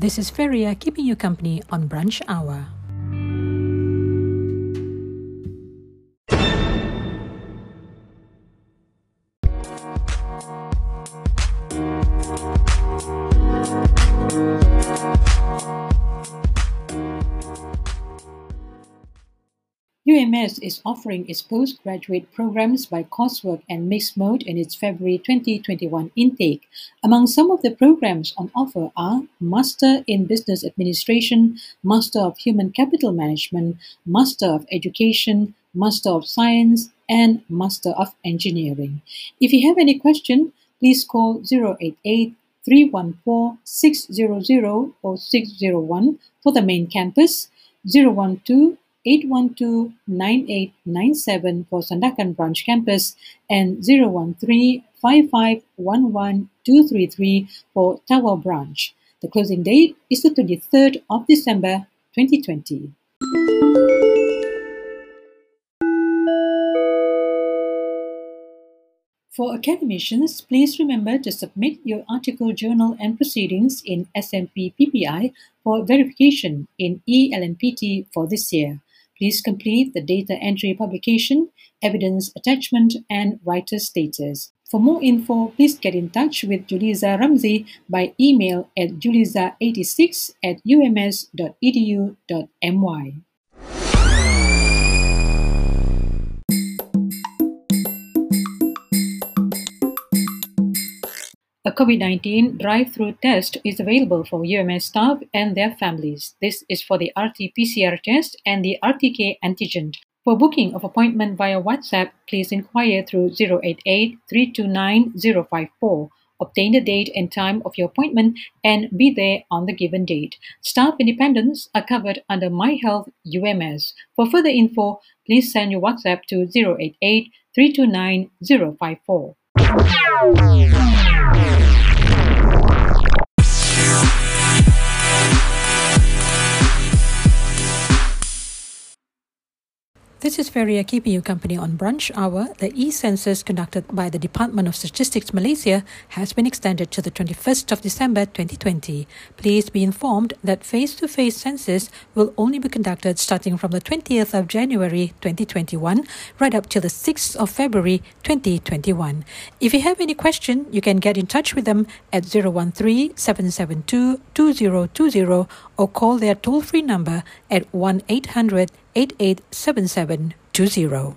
This is Feria keeping you company on Brunch Hour. UMS is offering its postgraduate programs by coursework and mixed mode in its February 2021 intake. Among some of the programs on offer are Master in Business Administration, Master of Human Capital Management, Master of Education, Master of Science, and Master of Engineering. If you have any question, please call 088 314 600 or 601 for the main campus, 012 812-9897 for Sandakan Branch Campus and 013-5511-233 for Tawau Branch. The closing date is the 23rd of December 2020. For academicians, please remember to submit your article, journal, and proceedings in SMP PPI for verification in ELNPT for this year. Please complete the data entry publication, evidence attachment, and writer status. For more info, please get in touch with Juliza Ramsey by email at juliza86 at ums.edu.my. A COVID 19 drive through test is available for UMS staff and their families. This is for the RT PCR test and the RTK antigen. For booking of appointment via WhatsApp, please inquire through 088 329 054. Obtain the date and time of your appointment and be there on the given date. Staff independence are covered under My Health UMS. For further info, please send your WhatsApp to 088 329 054. Ow! Ow! Ow! This is Feria keeping you company on Brunch Hour. The e-census conducted by the Department of Statistics Malaysia has been extended to the 21st of December 2020. Please be informed that face-to-face census will only be conducted starting from the 20th of January 2021 right up till the 6th of February 2021. If you have any question, you can get in touch with them at 013-772-2020 or call their toll-free number at 1-800 887720.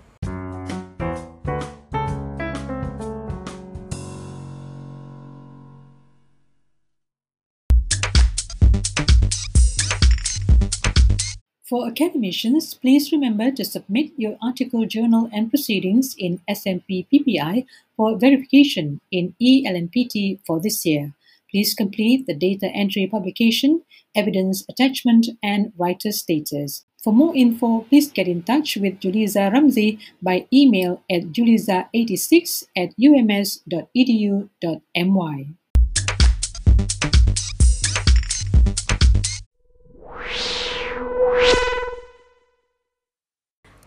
For academicians, please remember to submit your article, journal, and proceedings in SMP PPI for verification in ELNPT for this year. Please complete the data entry publication, evidence attachment, and writer status. For more info, please get in touch with Juliza Ramsey by email at juliza86 at ums.edu.my.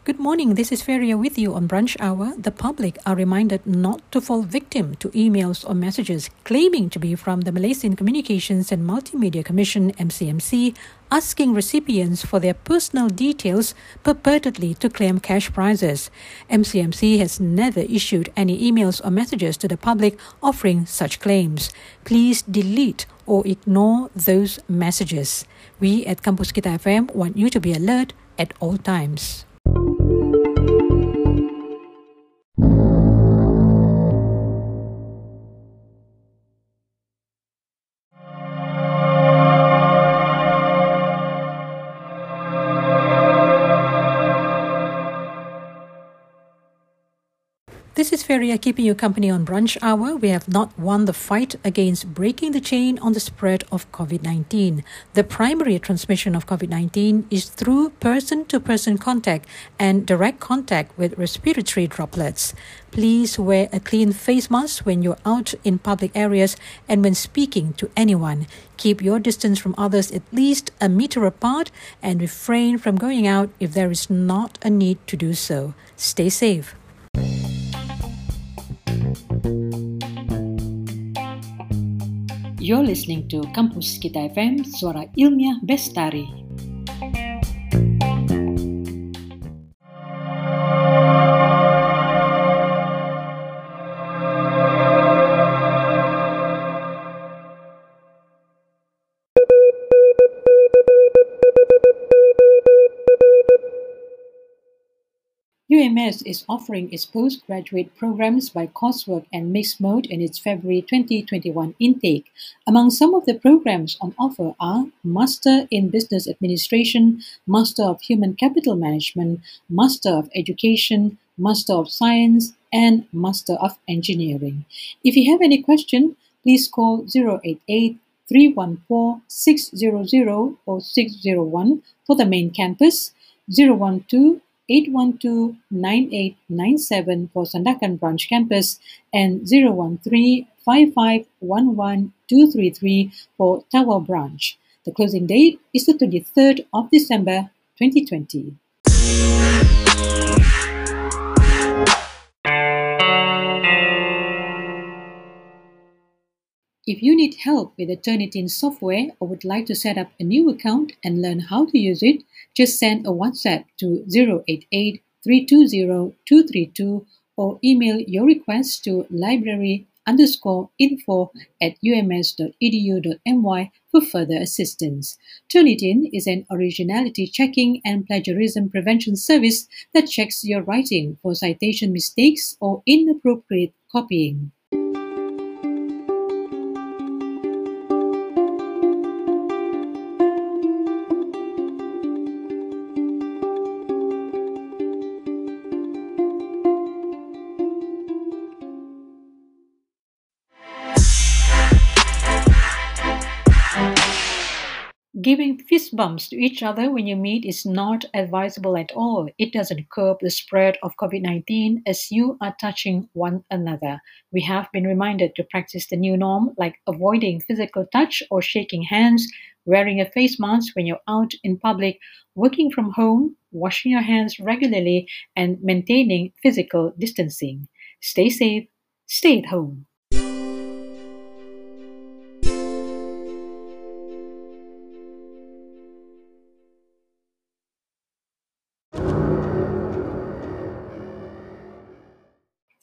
Good morning, this is Feria with you on Brunch Hour. The public are reminded not to fall victim to emails or messages claiming to be from the Malaysian Communications and Multimedia Commission MCMC asking recipients for their personal details purportedly to claim cash prizes. MCMC has never issued any emails or messages to the public offering such claims. Please delete or ignore those messages. We at Kampus Kita FM want you to be alert at all times. This is Keeping you company on Brunch Hour. We have not won the fight against breaking the chain on the spread of COVID 19. The primary transmission of COVID 19 is through person to person contact and direct contact with respiratory droplets. Please wear a clean face mask when you're out in public areas and when speaking to anyone. Keep your distance from others at least a meter apart and refrain from going out if there is not a need to do so. Stay safe. You're listening to Kampus Kita FM, Suara Ilmiah Bestari. UMS is offering its postgraduate programs by coursework and mixed mode in its February 2021 intake. Among some of the programs on offer are Master in Business Administration, Master of Human Capital Management, Master of Education, Master of Science, and Master of Engineering. If you have any question, please call 088 314 600 or 601 for the main campus, 012 812-9897 for Sandakan Branch Campus and 013-5511-233 for Tawau Branch. The closing date is the 23rd of December 2020. If you need help with the Turnitin software or would like to set up a new account and learn how to use it, just send a WhatsApp to 088 320 232 or email your request to library underscore info at ums.edu.my for further assistance. Turnitin is an originality checking and plagiarism prevention service that checks your writing for citation mistakes or inappropriate copying. Giving fist bumps to each other when you meet is not advisable at all. It doesn't curb the spread of COVID 19 as you are touching one another. We have been reminded to practice the new norm, like avoiding physical touch or shaking hands, wearing a face mask when you're out in public, working from home, washing your hands regularly, and maintaining physical distancing. Stay safe, stay at home.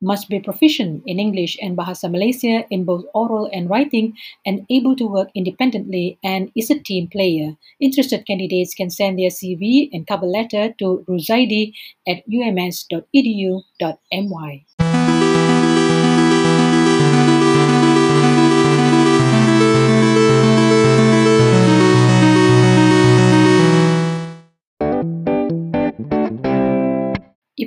must be proficient in English and Bahasa Malaysia in both oral and writing and able to work independently and is a team player. Interested candidates can send their CV and cover letter to ruzaidi at ums.edu.my.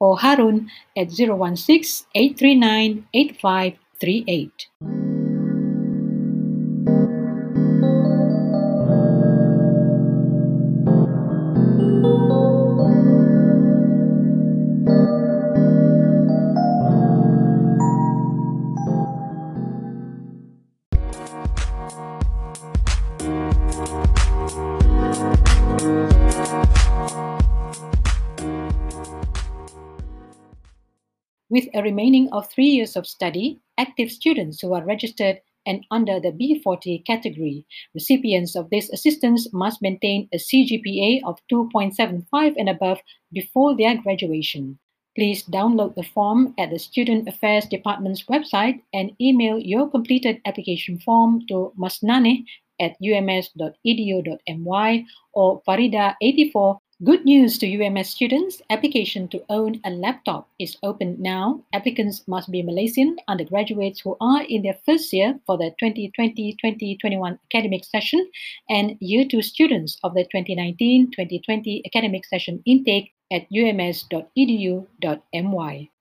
or Harun at 016 839 8538. With a remaining of three years of study, active students who are registered and under the B40 category. Recipients of this assistance must maintain a CGPA of 2.75 and above before their graduation. Please download the form at the Student Affairs Department's website and email your completed application form to masnane at ums.edu.my or farida84 Good news to UMS students application to own a laptop is open now. Applicants must be Malaysian undergraduates who are in their first year for the 2020 2021 academic session and year 2 students of the 2019 2020 academic session intake at ums.edu.my.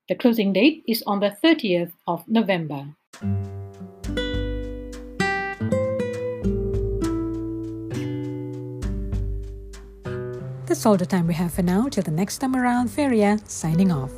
The closing date is on the 30th of November. That's all the time we have for now. Till the next time around, Feria signing off.